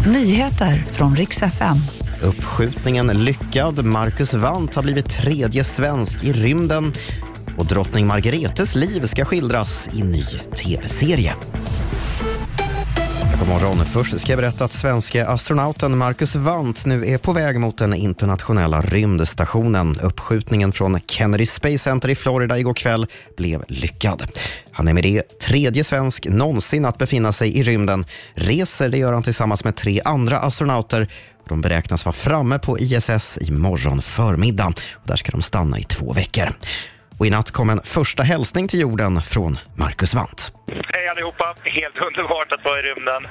Nyheter från riks FM. Uppskjutningen lyckad. Marcus Wandt har blivit tredje svensk i rymden. Och drottning Margaretes liv ska skildras i ny tv-serie. Morgon. Först ska jag berätta att svenska astronauten Marcus Wandt nu är på väg mot den internationella rymdstationen. Uppskjutningen från Kennedy Space Center i Florida igår kväll blev lyckad. Han är med det tredje svensk någonsin att befinna sig i rymden. Reser det gör han tillsammans med tre andra astronauter. De beräknas vara framme på ISS i morgon förmiddag. Och där ska de stanna i två veckor. Och I natt kom en första hälsning till jorden från Marcus Wandt. Hej allihopa! Helt underbart att vara i rymden.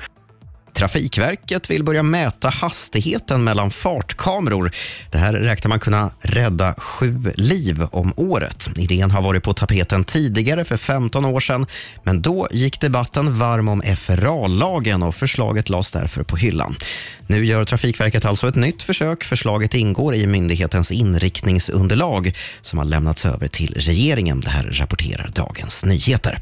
Trafikverket vill börja mäta hastigheten mellan fartkameror. Det här räknar man kunna rädda sju liv om året. Idén har varit på tapeten tidigare för 15 år sedan, men då gick debatten varm om FRA-lagen och förslaget lades därför på hyllan. Nu gör Trafikverket alltså ett nytt försök. Förslaget ingår i myndighetens inriktningsunderlag som har lämnats över till regeringen. Det här rapporterar Dagens Nyheter.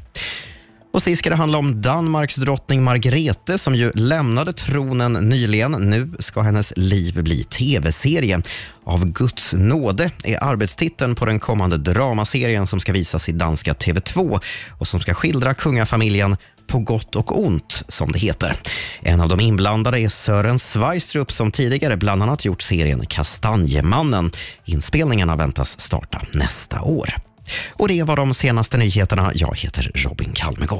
Och sist ska det handla om Danmarks drottning Margrethe som ju lämnade tronen nyligen. Nu ska hennes liv bli tv-serie. Av Guds nåde är arbetstiteln på den kommande dramaserien som ska visas i danska TV2 och som ska skildra kungafamiljen på gott och ont, som det heter. En av de inblandade är Sören Sveistrup som tidigare bland annat gjort serien Kastanjemannen. Inspelningarna väntas starta nästa år. Och det var de senaste nyheterna. Jag heter Robin Kalmegård.